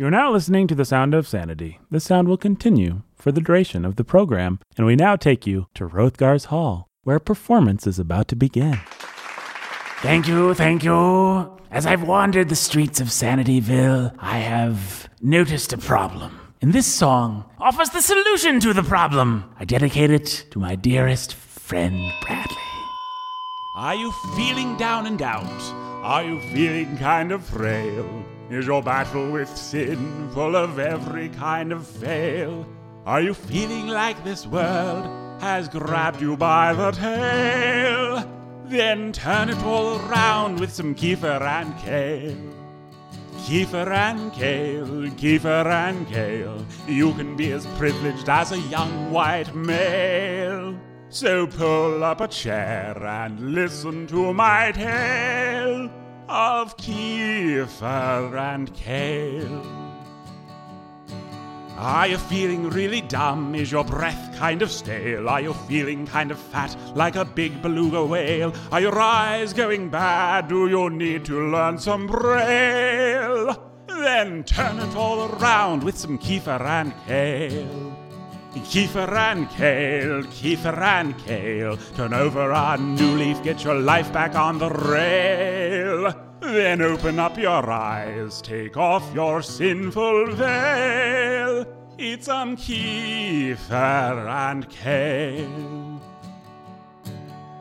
You're now listening to The Sound of Sanity. This sound will continue for the duration of the program, and we now take you to Hrothgar's Hall, where a performance is about to begin. Thank you, thank you. As I've wandered the streets of Sanityville, I have noticed a problem. And this song offers the solution to the problem. I dedicate it to my dearest friend, Bradley. Are you feeling down and out? Are you feeling kind of frail? Is your battle with sin full of every kind of fail? Are you feeling like this world has grabbed you by the tail? Then turn it all around with some kefir and kale. Kefir and kale, kefir and kale. You can be as privileged as a young white male. So pull up a chair and listen to my tale of kefir and kale. Are you feeling really dumb? Is your breath kind of stale? Are you feeling kind of fat like a big beluga whale? Are your eyes going bad? Do you need to learn some braille? Then turn it all around with some kefir and kale. Kefir and kale, kefir and kale. Turn over a new leaf, get your life back on the rail. Then open up your eyes, take off your sinful veil. Eat some kefir and kale.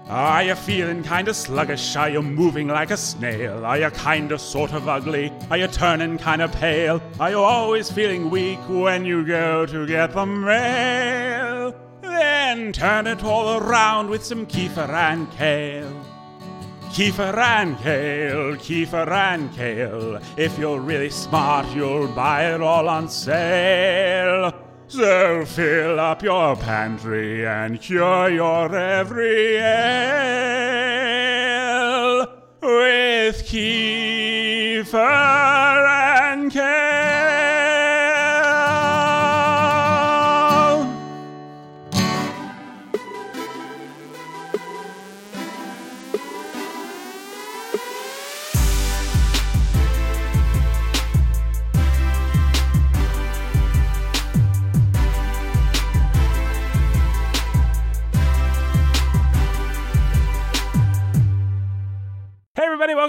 Are you feeling kinda sluggish? Are you moving like a snail? Are you kinda sort of ugly? Are you turning kinda pale? Are you always feeling weak when you go to get the mail? Then turn it all around with some kefir and kale. Kefir and kale, kefir and kale. If you're really smart, you'll buy it all on sale. So fill up your pantry and cure your every ail with kefir and.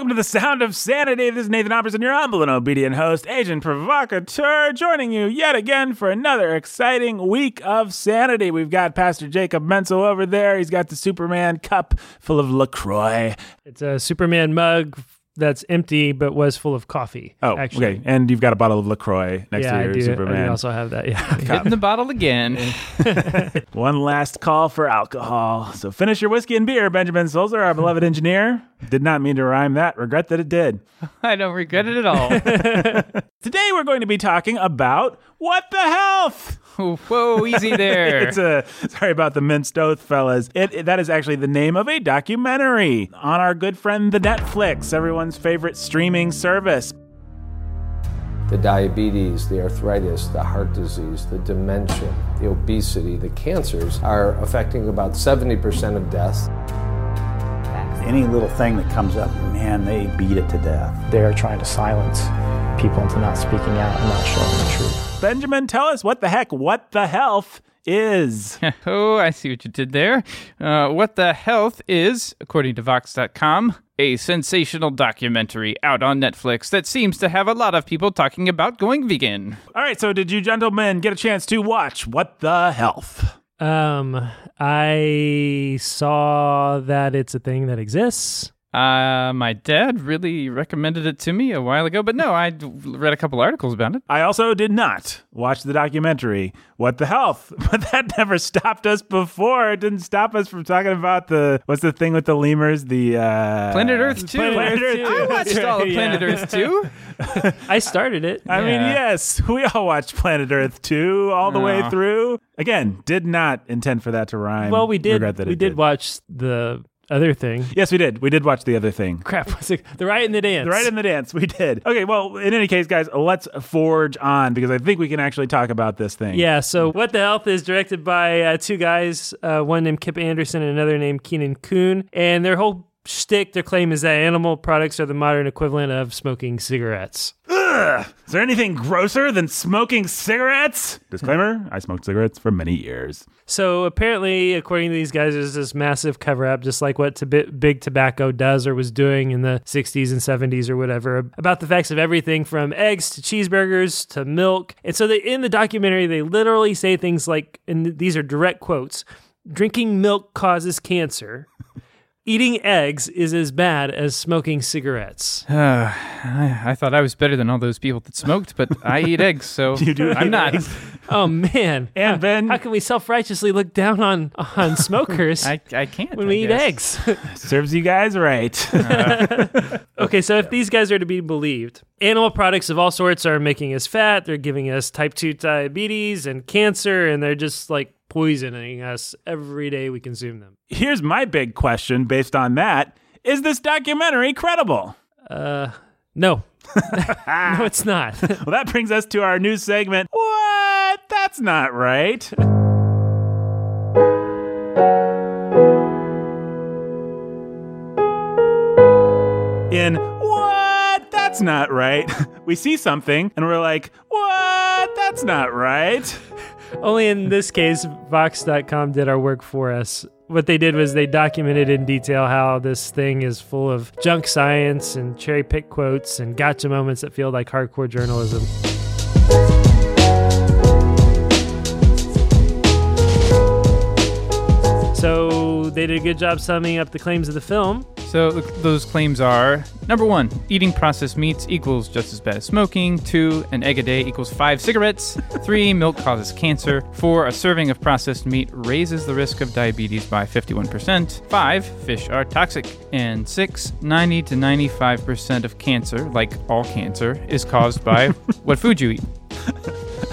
Welcome to the Sound of Sanity. This is Nathan Opperson, your humble and obedient host, agent provocateur, joining you yet again for another exciting week of sanity. We've got Pastor Jacob Menzel over there. He's got the Superman cup full of LaCroix. It's a Superman mug that's empty but was full of coffee. Oh, actually. okay. And you've got a bottle of LaCroix next yeah, to I your do. Superman. Oh, I also have that. Yeah. Hitting the bottle again. One last call for alcohol. So finish your whiskey and beer, Benjamin Sulzer, our beloved engineer. Did not mean to rhyme that. Regret that it did. I don't regret it at all. Today we're going to be talking about what the health. Whoa, easy there. It's a sorry about the minced oath, fellas. It, it- that is actually the name of a documentary on our good friend the Netflix, everyone's favorite streaming service. the diabetes, the arthritis, the heart disease, the dementia, the obesity, the cancers are affecting about 70% of deaths. Any little thing that comes up, man, they beat it to death. They're trying to silence people into not speaking out and not showing the truth. Benjamin, tell us what the heck what the health is. oh, I see what you did there. Uh, what the Health is, according to Vox.com, a sensational documentary out on Netflix that seems to have a lot of people talking about going vegan. All right, so did you gentlemen get a chance to watch What the Health? Um, I saw that it's a thing that exists. Uh, my dad really recommended it to me a while ago, but no, I read a couple articles about it. I also did not watch the documentary What the Health, but that never stopped us before. It didn't stop us from talking about the what's the thing with the lemurs? The uh, Planet Earth 2. Planet Earth 2. I watched all of Yeah. Planet Earth 2. I started it. I mean, yes, we all watched Planet Earth 2 all the way through. Again, did not intend for that to rhyme. well, we did. Regret that We it did watch the other thing. Yes, we did. We did watch the other thing. Crap, what's it? The Riot and the Dance. The Riot and the Dance, we did. Okay, well, in any case, guys, let's forge on because I think we can actually talk about this thing. Yeah, so What the Health is directed by uh, two guys, uh, one named Kip Anderson and another named Keegan Kuhn. And their whole shtick, their claim is that animal products are the modern equivalent of smoking cigarettes. Ugh! Is there anything grosser than smoking cigarettes? Disclaimer I smoked cigarettes for many years. So apparently, according to these guys, there's this massive cover up, just like what to- big tobacco does or was doing in the 60s and 70s or whatever, about the facts of everything from eggs to cheeseburgers to milk. And so they, in the documentary, they literally say things like, and these are direct quotes drinking milk causes cancer. Eating eggs is as bad as smoking cigarettes. Uh, I, I thought I was better than all those people that smoked, but I eat eggs, so You do I'm not. eggs? Oh man! And Ben- how can we self-righteously look down on on smokers I, I can't. when I we eat eggs? Serves you guys right. Okay, so if these guys are to be believed, animal products of all sorts are making us fat. They're giving us type 2 diabetes and cancer, and they're just like poisoning us every day we consume them. Here's my big question based on that Is this documentary credible? Uh, no. no, it's not. Well, that brings us to our new segment. What? That's not right. In what? That's not right. We see something and we're like, what? That's not right. Only in this case, Vox.com did our work for us. What they did was they documented in detail how this thing is full of junk science and cherry pick quotes and gotcha moments that feel like hardcore journalism. So they did a good job summing up the claims of the film. So those claims are number one, eating processed meats equals just as bad as smoking. Two, an egg a day equals five cigarettes. Three, milk causes cancer. Four, a serving of processed meat raises the risk of diabetes by 51%. Five, fish are toxic. And six, 90 to 95% of cancer, like all cancer, is caused by what food you eat.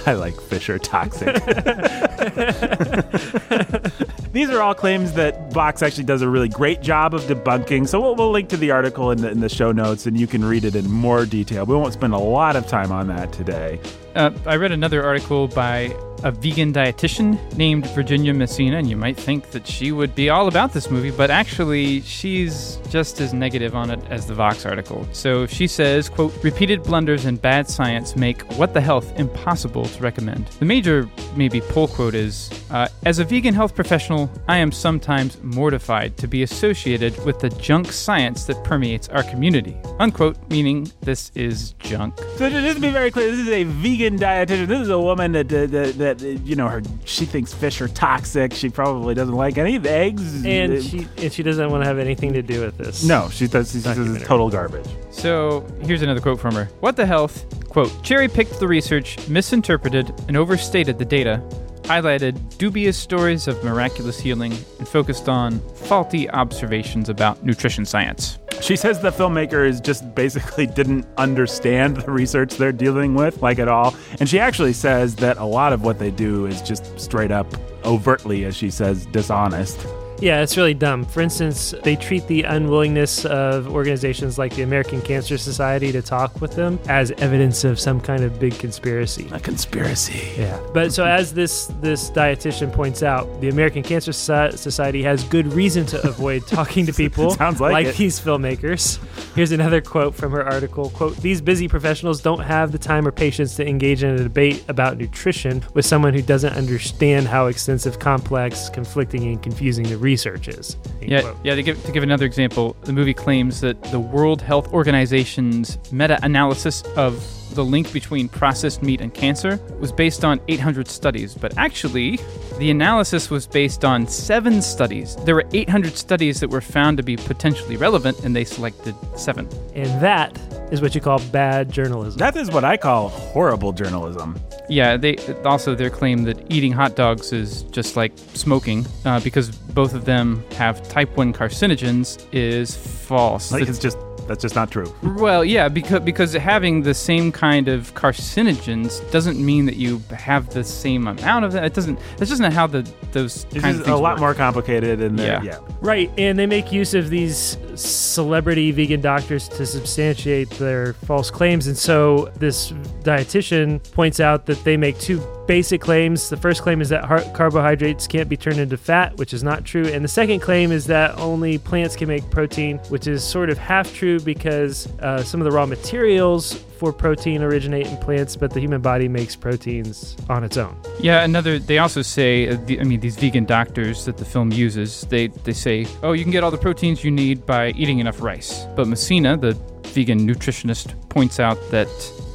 I like fish are toxic. These are all claims that Vox actually does a really great job of debunking. So we'll, we'll link to the article in the, in the show notes and you can read it in more detail. We won't spend a lot of time on that today. Uh, I read another article by a vegan dietitian named Virginia Messina, and you might think that she would be all about this movie, but actually, she's just as negative on it as the Vox article. So she says, quote, repeated blunders and bad science make what the health impossible to recommend. The major, maybe pull quote is, uh, as a vegan health professional, I am sometimes mortified to be associated with the junk science that permeates our community. Unquote, meaning this is junk. So just to be very clear, this is a vegan dietitian. This is a woman that, that, that, that you know, her she thinks fish are toxic. She probably doesn't like any of the eggs. And she and she doesn't want to have anything to do with this. No, she does. She says it's total garbage. So here's another quote from her. What the health? Quote, cherry picked the research, misinterpreted, and overstated the data, highlighted dubious stories of miraculous healing, and focused on faulty observations about nutrition science. She says the filmmakers just basically didn't understand the research they're dealing with, like at all. And she actually says that a lot of what they do is just straight up, overtly, as she says, dishonest. Yeah, it's really dumb. For instance, they treat the unwillingness of organizations like the American Cancer Society to talk with them as evidence of some kind of big conspiracy. A conspiracy. Yeah. But so as this this dietitian points out, the American Cancer Society has good reason to avoid talking to people Sounds like it. these filmmakers. Here's another quote from her article. Quote, these busy professionals don't have the time or patience to engage in a debate about nutrition with someone who doesn't understand how extensive, complex, conflicting, and confusing the research is. Yeah, quote. yeah. To give to give another example, the movie claims that the World Health Organization's meta-analysis of the link between processed meat and cancer was based on 800 studies, but actually, the analysis was based on seven studies. There were 800 studies that were found to be potentially relevant, and they selected seven. And that is what you call bad journalism. That is what I call horrible journalism. Yeah, they also their claim that eating hot dogs is just like smoking uh, because both of them have type one carcinogens is false. Like The- it's just that's just not true. Well, yeah, because because having the same kind of carcinogens doesn't mean that you have the same amount of that. It doesn't. That's just not how the those It's kinds just of things a lot work. more complicated and Yeah. yeah. yeah. Right, and they make use of these celebrity vegan doctors to substantiate their false claims. And so this dietitian points out that they make two basic claims. The first claim is that carbohydrates can't be turned into fat, which is not true. And the second claim is that only plants can make protein, which is sort of half true because uh, some of the raw materials for protein originate in plants, but the human body makes proteins on its own. Yeah, another. They also say, uh, the, I mean, these vegan doctors that the film uses, they they say, oh, you can get all the proteins you need by eating enough rice. But Messina, the vegan nutritionist, points out that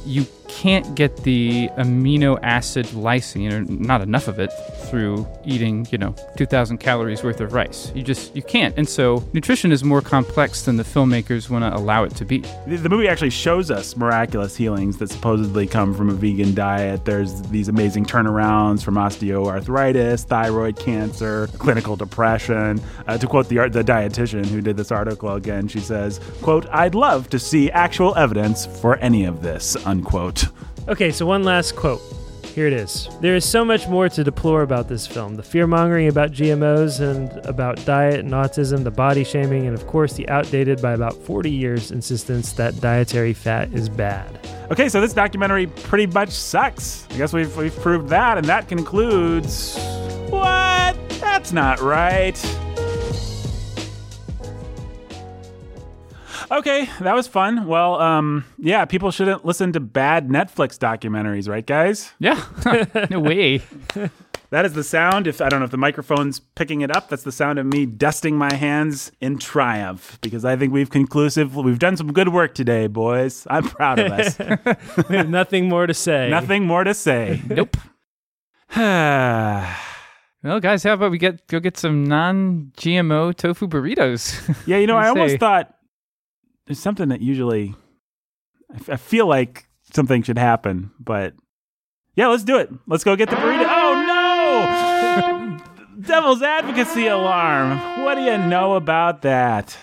you can't get the amino acid lysine, or not enough of it, through eating, you know, 2,000 calories worth of rice. You just you can't. And so nutrition is more complex than the filmmakers want to allow it to be. The, movie actually shows us miraculous healings that supposedly come from a vegan diet. There's these amazing turnarounds from osteoarthritis, thyroid cancer, clinical depression. Uh, to quote the the dietitian who did this article again, she says, "quote I'd love to see actual evidence for any of this." Unquote. Okay, so one last quote. Here it is. There is so much more to deplore about this film the fear mongering about GMOs and about diet and autism, the body shaming, and of course the outdated by about 40 years insistence that dietary fat is bad. Okay, so this documentary pretty much sucks. I guess we've, we've proved that, and that concludes. What? That's not right. Okay, that was fun. Well, um, yeah, people shouldn't listen to bad Netflix documentaries, right, guys? Yeah, no way. That is the sound. If I don't know if the microphone's picking it up, that's the sound of me dusting my hands in triumph because I think we've conclusive. We've done some good work today, boys. I'm proud of us. We have nothing more to say. Nothing more to say. Nope. Well, guys, how about we get go get some non-GMO tofu burritos? Yeah, you know, I almost thought there's something that usually I f- I feel like something should happen, but yeah, let's do it. Let's go get the burrito. Oh no! Devil's advocacy alarm. What do you know about that?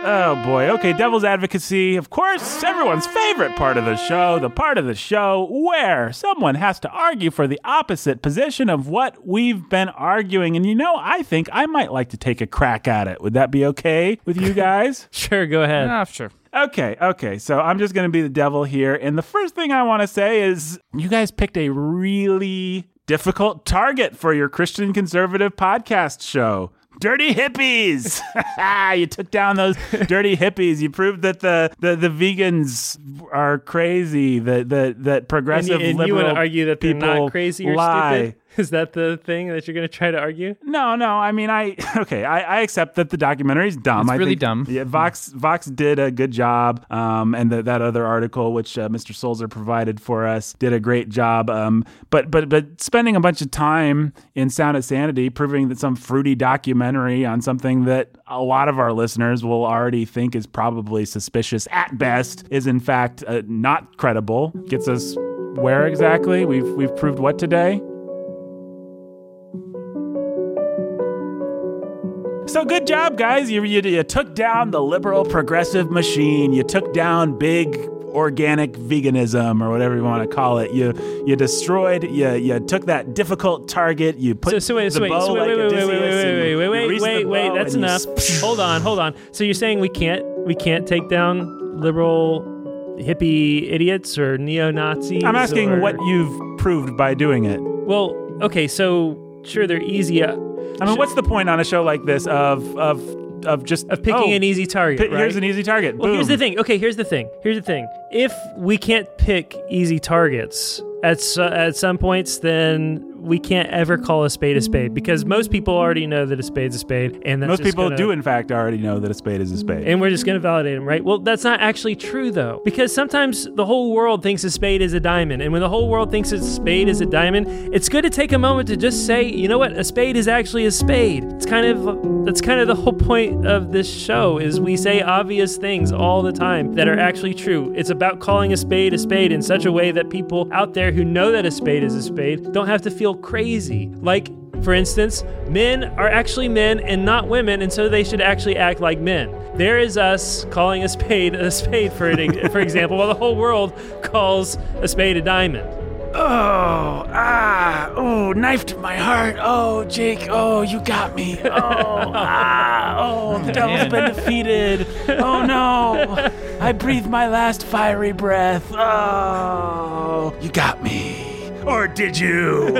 Oh boy. Okay, devil's advocacy. Of course, everyone's favorite part of the show, the part of the show where someone has to argue for the opposite position of what we've been arguing. And you know, I think I might like to take a crack at it. Would that be okay with you guys? Sure, go ahead. ah, sure. Okay, okay. So I'm just going to be the devil here. And the first thing I want to say is you guys picked a really difficult target for your Christian conservative podcast show. Dirty hippies! Ah, you took down those dirty hippies. You proved that the, the, the vegans are crazy. That that that And, progressive you, and you liberal want to argue that they're people not crazy or lie. Stupid? Is that the thing that you're going to try to argue? No, no. I mean, I okay. I, I accept that the documentary is dumb. It's I really think- dumb. Yeah, Vox Vox did a good job, um, and the, that other article which uh, Mr. Solzer provided for us did a great job. Um, but but but spending a bunch of time in Sound of Sanity proving that some fruity documentary on something that a lot of our listeners will already think is probably suspicious at best is in fact uh, not credible gets us where exactly we've we've proved what today. So good job, guys. You, you, you took down the liberal progressive machine. You took down big organic veganism or whatever you want to call it. You you destroyed. You you took that difficult target. You put So, so wait, the so wait, bow so wait, like wait, wait, wait, wait, wait, wait, wait, wait, wait, wait. That's enough. s- hold on, hold on. So you're saying we can't we can't take down liberal hippie idiots or neo Nazis? I'm asking or- what you've proved by doing it. Well, okay, so sure they're easy uh, I mean, what's the point on a show like this of of of just of picking oh, an easy target. pi- right? Here's an easy target. Well, here's the thing. Okay, here's the thing. Here's the thing. If we can't pick easy targets at at some points, then we can't ever call a spade a spade because most people already know that a spade's a spade, and that's Most people gonna- do, in fact, already know that a spade is a spade. And we're just going to validate them, right? Well, that's not actually true, though, because sometimes the whole world thinks a spade is a diamond. And when the whole world thinks a spade is a diamond, it's good to take a moment to just say, you know what, a spade is actually a spade. It's kind of that's kind of the whole point of this show is we say obvious things all the time that are actually true. It's about calling a spade a spade in such a way that people out there who know that a spade is a spade don't have to feel crazy. Like for instance, men are actually men and not women, and so they should actually act like men. There is us calling a spade a spade, for an, for example, while the whole world calls a spade a diamond. Oh, ah, oh, knife to my heart. Oh, Jake, oh, you got me. Oh, ah, oh, the devil's been defeated. Oh no, I breathed my last fiery breath. Oh, you got me. Or did you?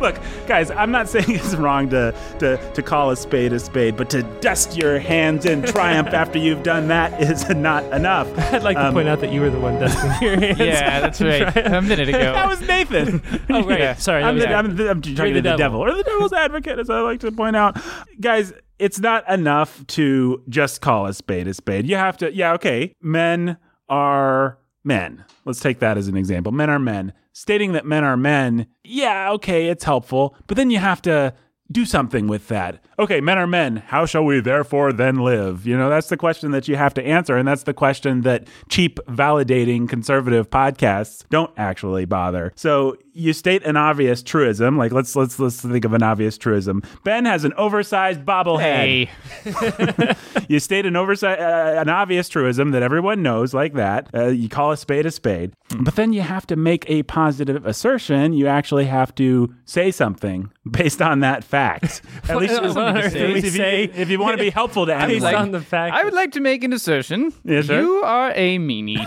Look, guys, I'm not saying it's wrong to, to, to call a spade a spade, but to dust your hands in triumph after you've done that is not enough. I'd like to Um, point out that you were the one dusting your hands. Yeah, that's right. a minute ago. That was Nathan. Oh, right. Sorry, I'm, was the, me. I'm, the, I'm talking the to the devil. devil. or the devil's advocate, as I like to point out. Guys, it's not enough to just call a spade a spade. You have to, yeah, okay. Men are men. Let's take that as an example. Men are men. Stating that men are men, yeah, okay, it's helpful, but then you have to do something with that. Okay, men are men. How shall we therefore then live? You know, that's the question that you have to answer. And that's the question that cheap, validating conservative podcasts don't actually bother. So you state an obvious truism. Like let's let's let's think of an obvious truism. Ben has an oversized bobblehead. Hey, You state an oversized, uh, an obvious truism that everyone knows, like that. Uh, you call a spade a spade, but then you have to make a positive assertion. You actually have to say something based on that fact. At least, What on earth do we if, you, say? if you want to be helpful to Based anyone. on the fact. I would like to make an assertion. Yeah, sure. You are a meanie.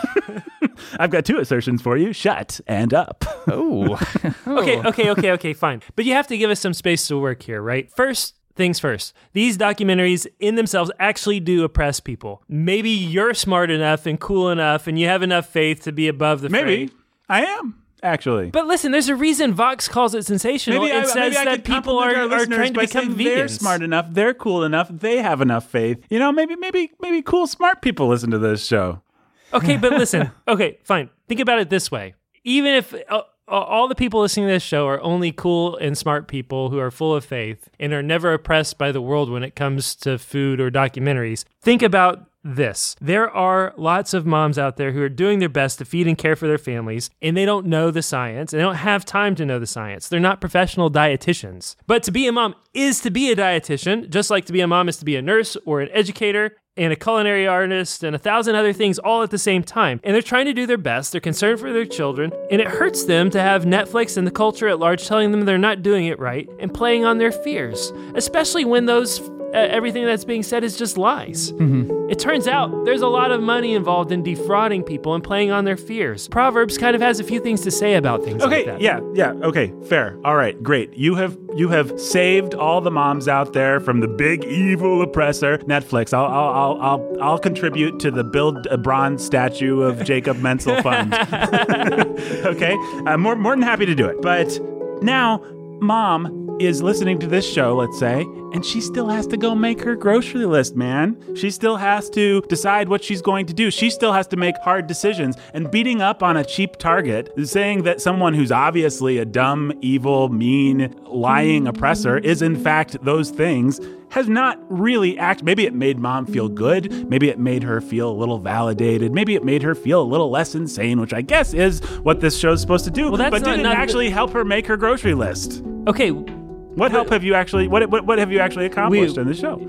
I've got two assertions for you: shut and up. oh. Okay, okay, okay, okay, fine. But you have to give us some space to work here, right? First things first. These documentaries in themselves actually do oppress people. Maybe you're smart enough and cool enough and you have enough faith to be above the Maybe fray. I am actually. But listen, there's a reason Vox calls it sensational Maybe and I, says maybe that people are, are listeners trying to by become saying vegans. They're smart enough. They're cool enough. They have enough faith. You know, maybe maybe maybe cool smart people listen to this show. Okay, but listen. Okay, fine. Think about it this way. Even if uh, all the people listening to this show are only cool and smart people who are full of faith and are never oppressed by the world when it comes to food or documentaries, think about this. There are lots of moms out there who are doing their best to feed and care for their families, and they don't know the science. They don't have time to know the science. They're not professional dietitians. But to be a mom is to be a dietitian, just like to be a mom is to be a nurse or an educator and a culinary artist and a thousand other things all at the same time. And they're trying to do their best. They're concerned for their children. And it hurts them to have Netflix and the culture at large telling them they're not doing it right and playing on their fears, especially when those. Uh, everything that's being said is just lies. It turns out there's a lot of money involved in defrauding people and playing on their fears. Proverbs kind of has a few things to say about things Okay, like that. yeah, yeah, okay, fair. All right, great. You have you have saved all the moms out there from the big evil oppressor, Netflix. I'll I'll I'll I'll, I'll contribute to the build a bronze statue of Jacob Menzel fund. okay, I'm more more than happy to do it. But now, mom is listening to this show, let's say, and she still has to go make her grocery list, man. She still has to decide what she's going to do. She still has to make hard decisions. And beating up on a cheap target, saying that someone who's obviously a dumb, evil, mean, lying oppressor is in fact those things has not really act maybe it made mom feel good maybe it made her feel a little validated maybe it made her feel a little less insane which i guess is what this show's supposed to do Well, but not- did it not- actually help her make her grocery list. Okay, what help have you actually what, what, what have you actually accomplished in the show?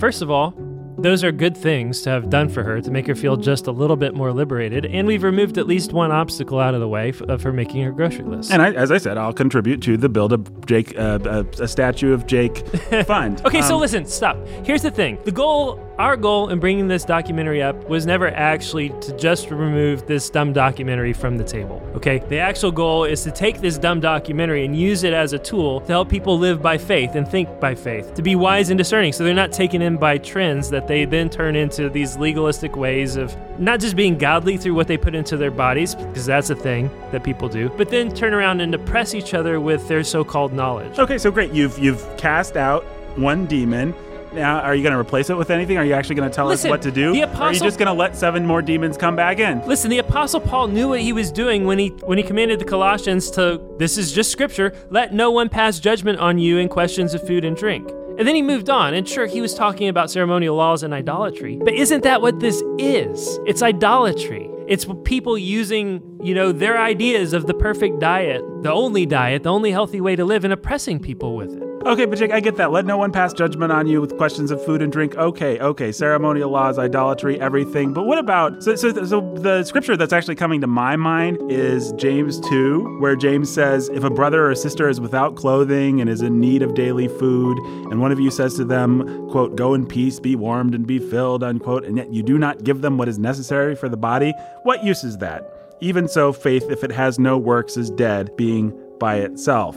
First of all, those are good things to have done for her to make her feel just a little bit more liberated, and we've removed at least one obstacle out of the way f- of her making her grocery list. and I, as i said i'll contribute to the build a jake uh, a, a statue of jake fund Okay, so Um, listen, stop. Here's the thing. The goal, our goal in bringing this documentary up was never actually to just remove this dumb documentary from the table. Okay? The actual goal is to take this dumb documentary and use it as a tool to help people live by faith and think by faith, to be wise and discerning so they're not taken in by trends that they then turn into these legalistic ways of not just being godly through what they put into their bodies, because that's a thing that people do, but then turn around and oppress each other with their so-called knowledge. Okay, so great. You've you've cast out one demon. Now, are you going to replace it with anything? Are you actually going to tell Listen, us what to do? the or are you just going to let seven more demons come back in? Listen, the apostle Paul knew what he was doing when he when he commanded the Colossians to this is just scripture, let no one pass judgment on you in questions of food and drink. And then he moved on, and sure, he was talking about ceremonial laws and idolatry. But isn't that what this is? It's idolatry. It's people using, you know, their ideas of the perfect diet, the only diet, the only healthy way to live, and oppressing people with it. Okay, but Jake, I get that. Let no one pass judgment on you with questions of food and drink. Okay, okay. Ceremonial laws, idolatry, everything. But what about so so so the scripture that's actually coming to my mind is James 2, where James says, "If a brother or a sister is without clothing and is in need of daily food, and one of you says to them, quote, go in peace, be warmed and be filled, unquote, and yet you do not give them what is necessary for the body, what use is that? Even so, faith, if it has no works, is dead, being by itself."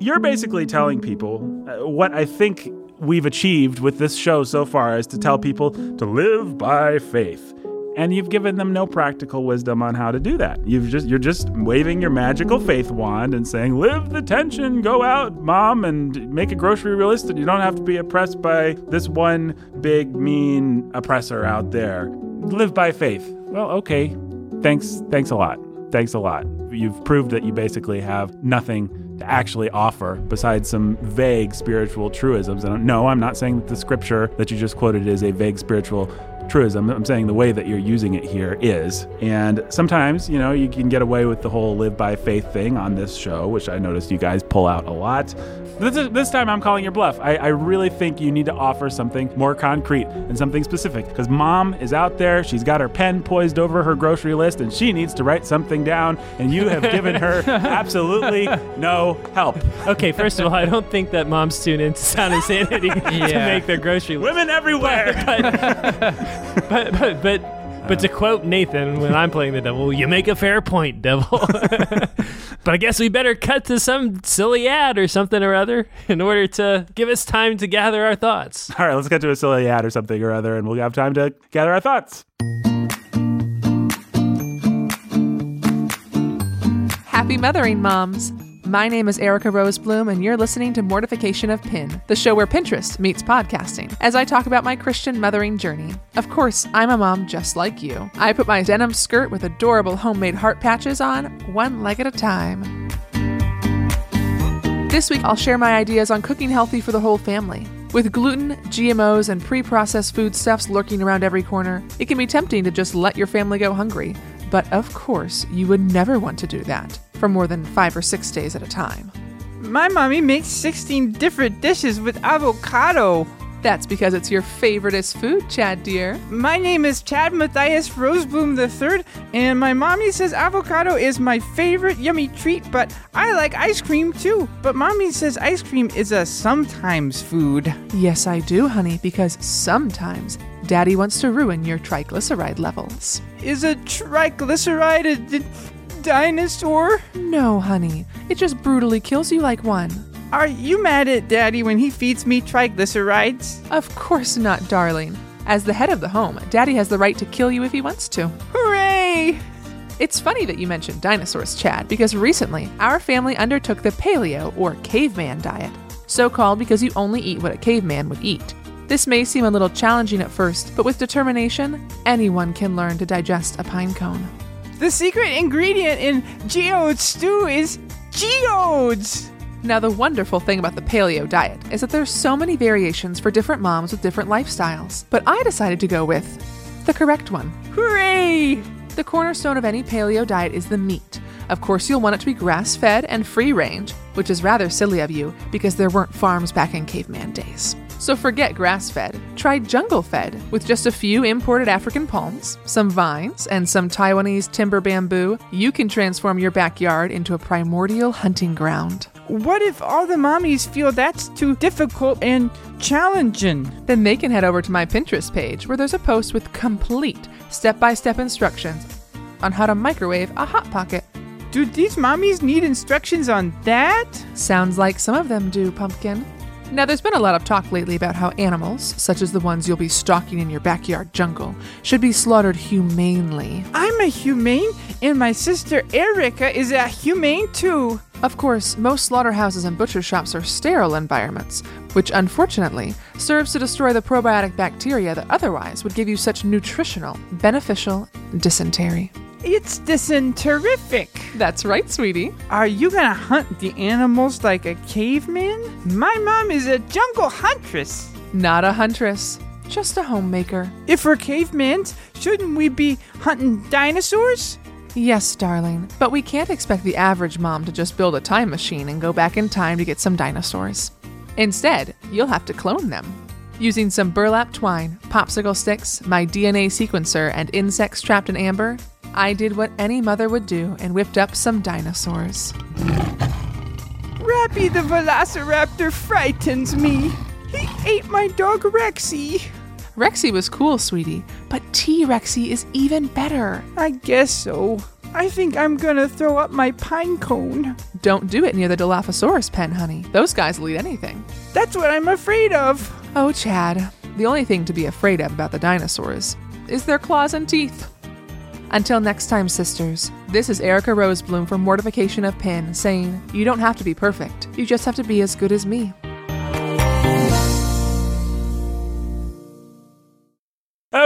You're basically telling people uh, what I think we've achieved with this show so far is to tell people to live by faith. And you've given them no practical wisdom on how to do that. You've just you're just waving your magical faith wand and saying, "Live the tension, go out, mom, and make a grocery list, and you don't have to be oppressed by this one big mean oppressor out there. Live by faith." Well, okay. Thanks thanks a lot. Thanks a lot. You've proved that you basically have nothing to actually offer besides some vague spiritual truisms. And no, I'm not saying that the scripture that you just quoted is a vague spiritual truism. I'm saying the way that you're using it here is. And sometimes, you know, you can get away with the whole live by faith thing on this show, which I noticed you guys pull out a lot. This, is, this time I'm calling your bluff. I, I really think you need to offer something more concrete and something specific because mom is out there. She's got her pen poised over her grocery list and she needs to write something down, and you have given her absolutely no help. Okay, first of all, I don't think that moms tune into Sound Insanity Sanity to make their grocery list. Women everywhere. But but but but but but to uh. quote Nathan when I'm playing the devil, you make a fair point, devil. but I guess we better cut to some silly ad or something or other in order to give us time to gather our thoughts. All right, let's cut to a silly ad or something or other, and we'll have time to gather our thoughts. Happy mothering, moms! My name is Erica Rose Bloom, and you're listening to Mortification of Pin, the show where Pinterest meets podcasting, as I talk about my Christian mothering journey. Of course, I'm a mom just like you. I put my denim skirt with adorable homemade heart patches on, one leg at a time. This week, I'll share my ideas on cooking healthy for the whole family. With gluten, GMOs, and pre processed foodstuffs lurking around every corner, it can be tempting to just let your family go hungry. But of course, you would never want to do that for more than five or six days at a time. My mommy makes 16 different dishes with avocado. That's because it's your favoriteest food, Chad dear. My name is Chad Matthias Rosebloom III, and my mommy says avocado is my favorite yummy treat, but I like ice cream too. But mommy says ice cream is a sometimes food. Yes, I do, honey, because sometimes Daddy wants to ruin your triglyceride levels. Is a triglyceride a d- dinosaur? No, honey, it just brutally kills you like one. Are you mad at Daddy when he feeds me triglycerides? Of course not, darling. As the head of the home, Daddy has the right to kill you if he wants to. Hooray! It's funny that you mentioned dinosaurs, Chad, because recently our family undertook the paleo or caveman diet, so called because you only eat what a caveman would eat. This may seem a little challenging at first, but with determination, anyone can learn to digest a pine cone. The secret ingredient in geode stew is geodes! Now, the wonderful thing about the paleo diet is that there's so many variations for different moms with different lifestyles, but I decided to go with the correct one. Hooray! The cornerstone of any paleo diet is the meat. Of course, you'll want it to be grass fed and free range, which is rather silly of you because there weren't farms back in caveman days. So forget grass fed. Try jungle fed with just a few imported African palms, some vines, and some Taiwanese timber bamboo. You can transform your backyard into a primordial hunting ground. What if all the mommies feel that's too difficult and challenging? Then they can head over to my Pinterest page where there's a post with complete step by step instructions on how to microwave a Hot Pocket. Do these mommies need instructions on that? Sounds like some of them do, Pumpkin. Now, there's been a lot of talk lately about how animals, such as the ones you'll be stalking in your backyard jungle, should be slaughtered humanely. I'm a humane, and my sister Erica is a humane too. Of course, most slaughterhouses and butcher shops are sterile environments, which unfortunately serves to destroy the probiotic bacteria that otherwise would give you such nutritional, beneficial dysentery. It's terrific. That's right, sweetie. Are you gonna hunt the animals like a caveman? My mom is a jungle huntress. Not a huntress, just a homemaker. If we're cavemen, shouldn't we be hunting dinosaurs? Yes, darling, but we can't expect the average mom to just build a time machine and go back in time to get some dinosaurs. Instead, you'll have to clone them. Using some burlap twine, popsicle sticks, my DNA sequencer, and insects trapped in amber, I did what any mother would do and whipped up some dinosaurs. Rappy the Velociraptor frightens me. He ate my dog Rexy. Rexy was cool, sweetie, but T Rexy is even better. I guess so. I think I'm gonna throw up my pine cone. Don't do it near the Dilophosaurus pen, honey. Those guys will eat anything. That's what I'm afraid of. Oh, Chad, the only thing to be afraid of about the dinosaurs is their claws and teeth. Until next time, sisters, this is Erica Rosebloom from Mortification of Pin saying, You don't have to be perfect, you just have to be as good as me.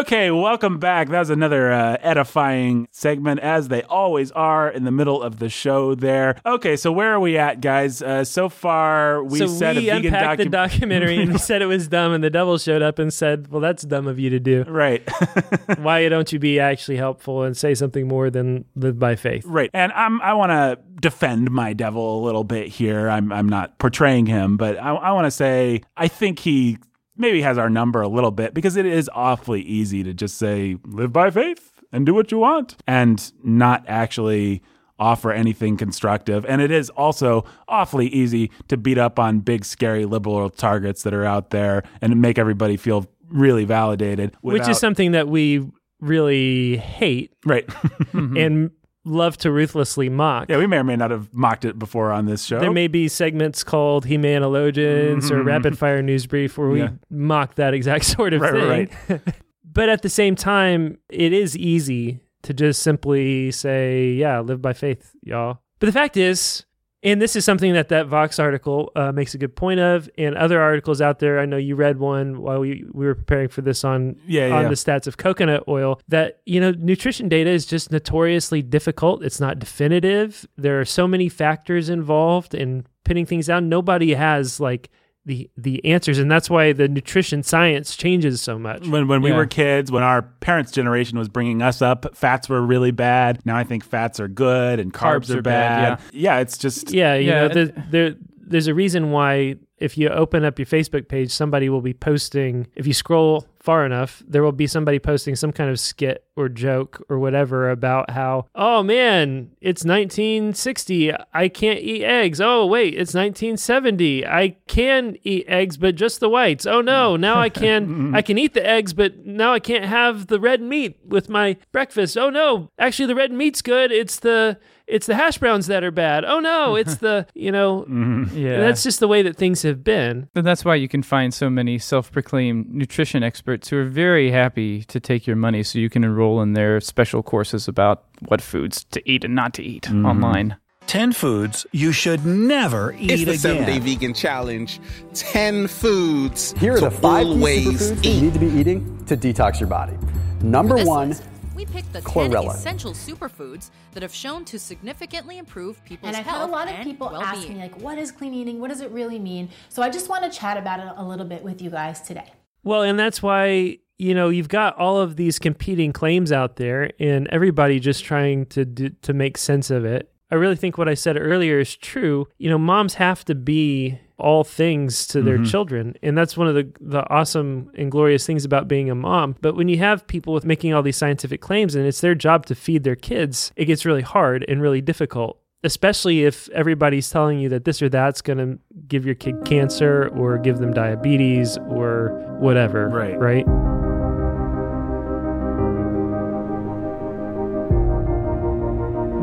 Okay, welcome back. That was another uh, edifying segment, as they always are in the middle of the show. There. Okay, so where are we at, guys? Uh, so far, we so said we a vegan unpacked the documentary and we said it was dumb, and the devil showed up and said, "Well, that's dumb of you to do. Right, Why don't you be actually helpful and say something more than live by faith?" right. And I'm I want to defend my devil a little bit here. I'm I'm not portraying him, but I, I want to say I think he maybe has our number a little bit because it is awfully easy to just say live by faith and do what you want and not actually offer anything constructive. And it is also awfully easy to beat up on big, scary liberal targets that are out there and make everybody feel really validated. Which is something that we really hate right. and love to ruthlessly mock. yeah, we may or may not have mocked it before on this show. There may be segments called Humanologians or mm-hmm, mm-hmm. Rapid Fire News Brief where we Yeah. mock that exact sort of Right, thing. right, but at the same time, it is easy to just simply say, yeah, live by faith, y'all. But the fact is, and this is something that that Vox article uh, makes a good point of, and other articles out there. I know you read one while we, we were preparing for this on Yeah, on yeah. the stats of coconut oil. That you know, nutrition data is just notoriously difficult. It's not definitive. There are so many factors involved in pinning things down. Nobody has like the the answers, and that's why the nutrition science changes so much. when when we Yeah. were kids, when our parents' generation was bringing us up, fats were really bad. Now I think fats are good and carbs, Carbs are, are bad, bad. Yeah, it's just Yeah, you Yeah, know, and- the, there there's a reason why if you open up your Facebook page, somebody will be posting. If you scroll far enough, there will be somebody posting some kind of skit or joke or whatever about how, oh man, it's 1960, I can't eat eggs. Oh wait, it's 1970, I can eat eggs, but just the whites. Oh no, mm. now I can mm-hmm. I can eat the eggs, but now I can't have the red meat with my breakfast. Oh no, actually the red meat's good. It's the it's the hash browns that are bad. Oh no, it's the you know. Mm-hmm. Yeah. That's just the way that things have been. And that's why you can find so many self-proclaimed nutrition experts who are very happy to take your money so you can enroll in their special courses about what foods to eat and not to eat mm-hmm. online. 10 foods you should never eat It's the again. seven day vegan challenge. 10 foods. Here are to the five ways always superfoods you need to be eating to detox your body. Number one, list, we picked the 10 essential superfoods that have shown to significantly improve people's And I've health had a lot of people well-being. ask me, like, what is clean eating? What does it really mean? So I just want to chat about it a little bit with you guys today. Well, and that's why you know you've got all of these competing claims out there, and everybody just trying to do, to make sense of it. I really think what I said earlier is true. You know, moms have to be all things to their Mhm. children, and that's one of the the awesome and glorious things about being a mom. But when you have people with making all these scientific claims, and it's their job to feed their kids, it gets really hard and really difficult. Especially if everybody's telling you that this or that's going to give your kid cancer or give them diabetes or whatever. Right. Right.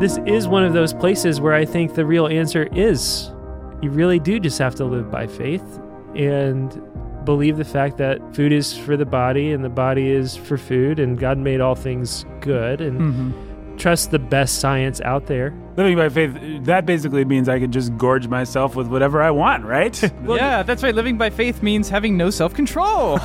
This is one of those places where I think the real answer is you really do just have to live by faith and believe the fact that food is for the body and the body is for food and God made all things good and mm-hmm. trust the best science out there. living by faith. That basically means I can just gorge myself with whatever I want, right? yeah, that's right. Living by faith means having no self-control.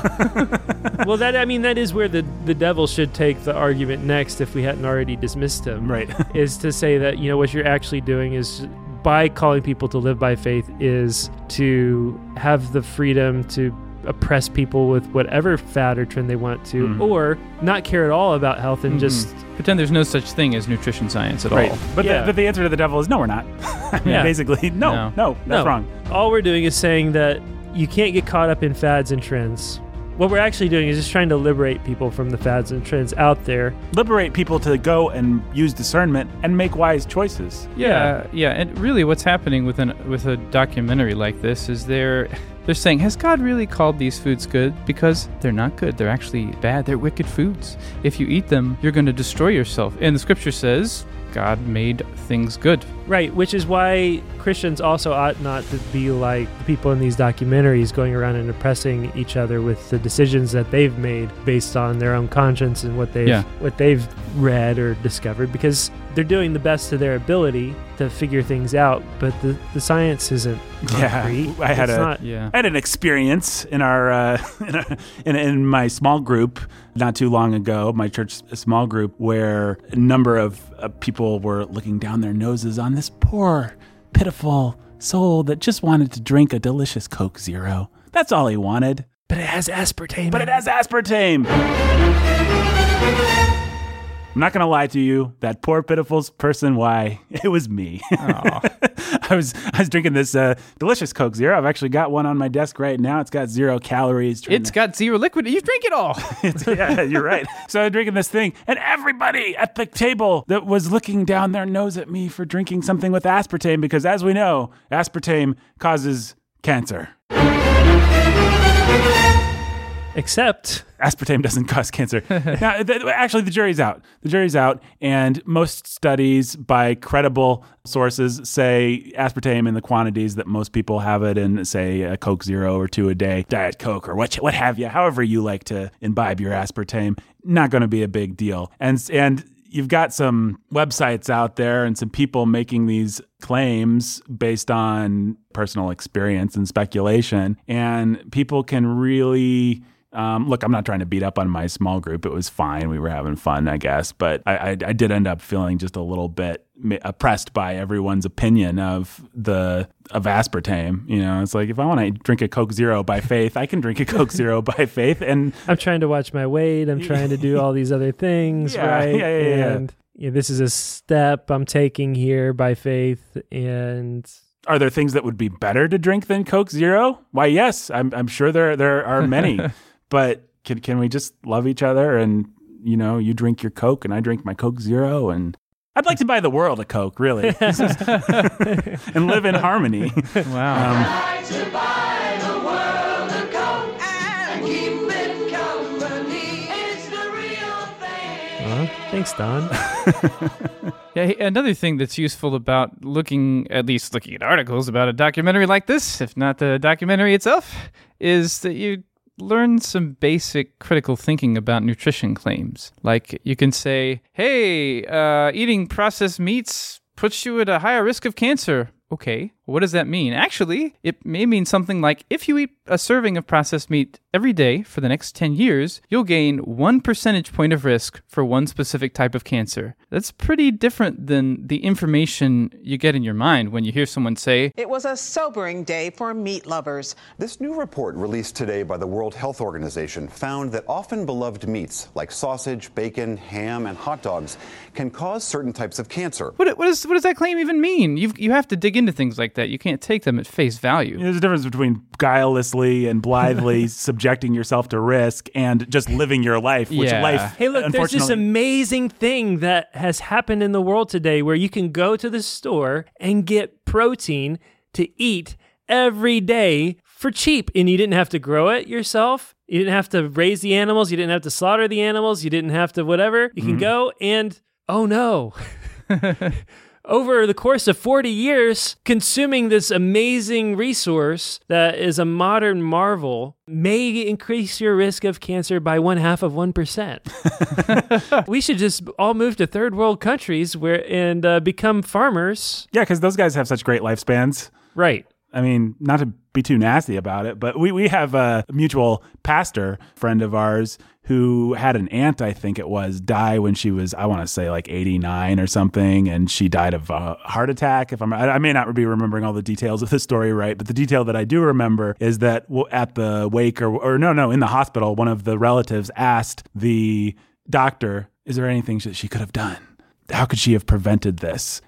well, that I mean that is where the the devil should take the argument next if we hadn't already dismissed him. Right. is to say that you know what you're actually doing is by calling people to live by faith is to have the freedom to oppress people with whatever fad or trend they want to Mhm. or not care at all about health and just pretend there's no such thing as nutrition science at right. all. But, Yeah. the, but the answer to the devil is no, we're not. I mean, Yeah. Basically, no, No. no, that's No. wrong. all we're doing is saying that you can't get caught up in fads and trends what we're actually doing is just trying to liberate people from the fads and trends out there Liberate people to go and use discernment and make wise choices. Yeah, yeah, and really, what's happening with an with a documentary like this is they're they're saying, has God really called these foods good? Because they're not good. They're actually bad. They're wicked foods. If you eat them, you're going to destroy yourself. And the scripture says. God made things good. Right, which is why Christians also ought not to be like the people in these documentaries going around and oppressing each other with the decisions that they've made based on their own conscience and what they've Yeah. what they've read or discovered because they're doing the best of their ability to figure things out, but the, the science isn't concrete. Yeah, I had It's a not- I had an experience in our uh, in, our- in in my small group not too long ago, my church small group, where a number of uh, people were looking down their noses on this poor, pitiful soul that just wanted to drink a delicious Coke Zero. That's all he wanted. But it has aspartame. But it has aspartame. I'm not gonna lie to you. That poor pitiful person. Why? It was me. I was I was drinking this uh, delicious Coke Zero. I've actually got one on my desk right now. It's got zero calories. It's got zero liquid. You drink it all. yeah, you're right. So I'm drinking this thing, and everybody at the table that was looking down their nose at me for drinking something with aspartame, because as we know, aspartame causes cancer. Except aspartame doesn't cause cancer. now, th- actually, the jury's out. The jury's out, and most studies by credible sources say aspartame in the quantities that most people have it in, say a Coke Zero or two a day, Diet Coke or what what have you. However, you like to imbibe your aspartame, not going to be a big deal. And and you've got some websites out there and some people making these claims based on personal experience and speculation, and people can really um, look, I'm not trying to beat up on my small group. It was fine. We were having fun, I guess. But I, I, I did end up feeling just a little bit oppressed by everyone's opinion of the of aspartame. You know, it's like if I want to drink a Coke Zero by faith, I can drink a Coke Zero by faith. And I'm trying to watch my weight. I'm trying to do all these other things, Yeah, right? yeah, yeah. And yeah, this is a step I'm taking here by faith, and are there things that would be better to drink than Coke Zero? Why, yes, I'm I'm sure there there are many. but can can we just love each other and you know, you drink your Coke and I drink my Coke Zero and I'd like to buy the world a Coke, really, and live in harmony. Wow. uh, thanks, Don. Yeah, another thing that's useful about looking, at least looking at articles about a documentary like this, if not the documentary itself, is that you learn some basic critical thinking about nutrition claims. Like you can say, hey, uh, eating processed meats puts you at a higher risk of cancer. Okay, what does that mean? Actually, it may mean something like if you eat a serving of processed meat every day for the next 10 years, you'll gain one percentage point of risk for one specific type of cancer. That's pretty different than the information you get in your mind when you hear someone say, It was a sobering day for meat lovers. This new report released today by the World Health Organization found that often beloved meats like sausage, bacon, ham, and hot dogs can cause certain types of cancer. what, what, is, what does that claim even mean? You've, you have to dig into things like that. You can't take them at face value. There's a difference between guilelessly and blithely subjecting yourself to risk and just living your life, which Yeah. life, Hey, look, there's this amazing thing that has happened in the world today where you can go to the store and get protein to eat every day for cheap. And you didn't have to grow it yourself. You didn't have to raise the animals. You didn't have to slaughter the animals. You didn't have to whatever. You can Mhm. go and, oh no. Over the course of 40 years, consuming this amazing resource that is a modern marvel may increase your risk of cancer by one half of 1%. we should just all move to third world countries where and uh, become farmers. Yeah, because those guys have such great lifespans. Right. I mean, not to be too nasty about it, but we, we have a mutual pastor friend of ours who had an aunt, I think it was, die when she was, I want to say like 89 or something. And she died of a heart attack. If I'm, I may not be remembering all the details of the story right, but the detail that I do remember is that at the wake or, or no, no, in the hospital, one of the relatives asked the doctor, is there anything that she could have done? How could she have prevented this?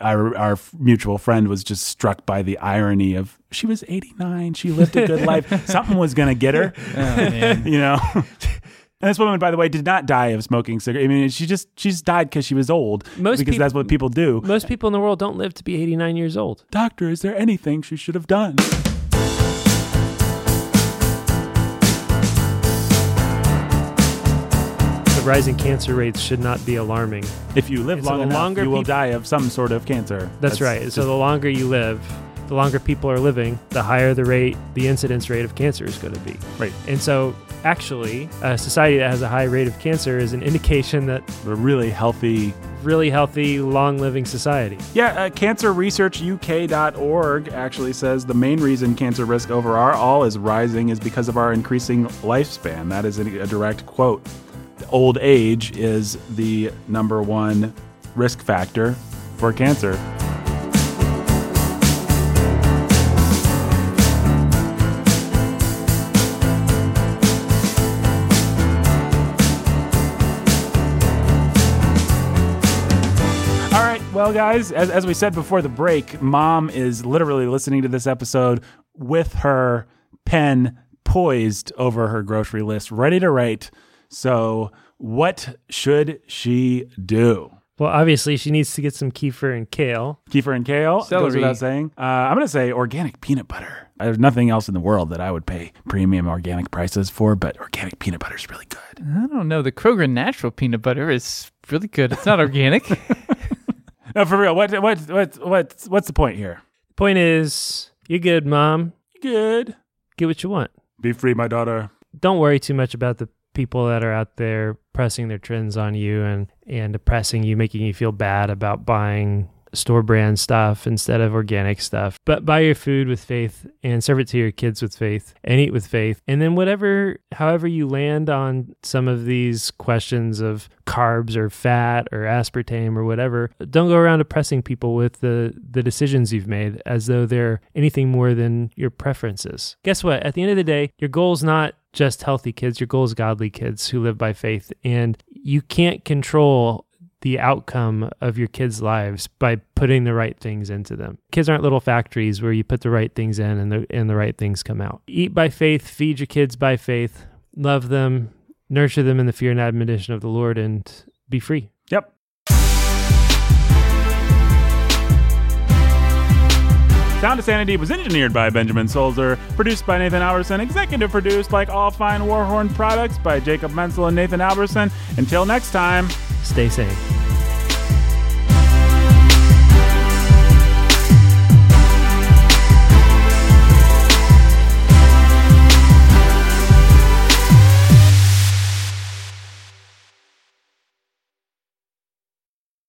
Our our mutual friend was just struck by the irony of she was 89 she lived a good life. Something was going to get her. Oh, man. you know? And this woman by the way did not die of smoking cigarettes. I mean she just she just died because she was old Most because peop- that's what people do. Most people in the world don't live to be 89 years old. doctor is there anything she should have done rising cancer rates should not be alarming. If you live And so long the enough, longer you will die of some sort of cancer. That's, right. So the longer you live, the longer people are living, the higher the rate, the incidence rate of cancer is going to be. Right. And so, actually, a society that has a high rate of cancer is an indication that a really healthy, really healthy, long-living society. Yeah, uh, cancerresearchuk.org actually says the main reason cancer risk overall is rising is because of our increasing lifespan. That is a direct quote. Old age is the number one risk factor for cancer. All right, well, guys, as, as we said before the break, mom is literally listening to this episode with her pen poised over her grocery list, ready to write. So, what should she do? Well, obviously, she needs to get some kefir and kale. Kefir and kale goes Celery. without saying. Uh, I'm going to say organic peanut butter. There's nothing else in the world that I would pay premium organic prices for, but organic peanut butter is really good. I don't know. The Kroger natural peanut butter is really good. It's not organic. No, for real. What what what what what's the point here? Point is, you're good, mom. Good. Get what you want. Be free, my daughter. Don't worry too much about the people that are out there pressing their trends on you and and oppressing you, making you feel bad about buying store brand stuff instead of organic stuff. But buy your food with faith and serve it to your kids with faith and eat with faith. And then whatever however you land on some of these questions of carbs or fat or aspartame or whatever, don't go around oppressing people with the the decisions you've made as though they're anything more than your preferences. Guess what? At the end of the day, your goal is not just healthy kids, your goal is godly kids who live by faith. And you can't control the outcome of your kids' lives by putting the right things into them. Kids aren't little factories where you put the right things in and the and the right things come out. Eat by faith, feed your kids by faith, love them, nurture them in the fear and admonition of the Lord, and be free. Yep. Sound of Sanity was engineered by Benjamin Solzer, produced by Nathan Alberson, executive produced like all fine Warhorn products by Jacob Menzel and Nathan Alberson. Until next time, Stay safe.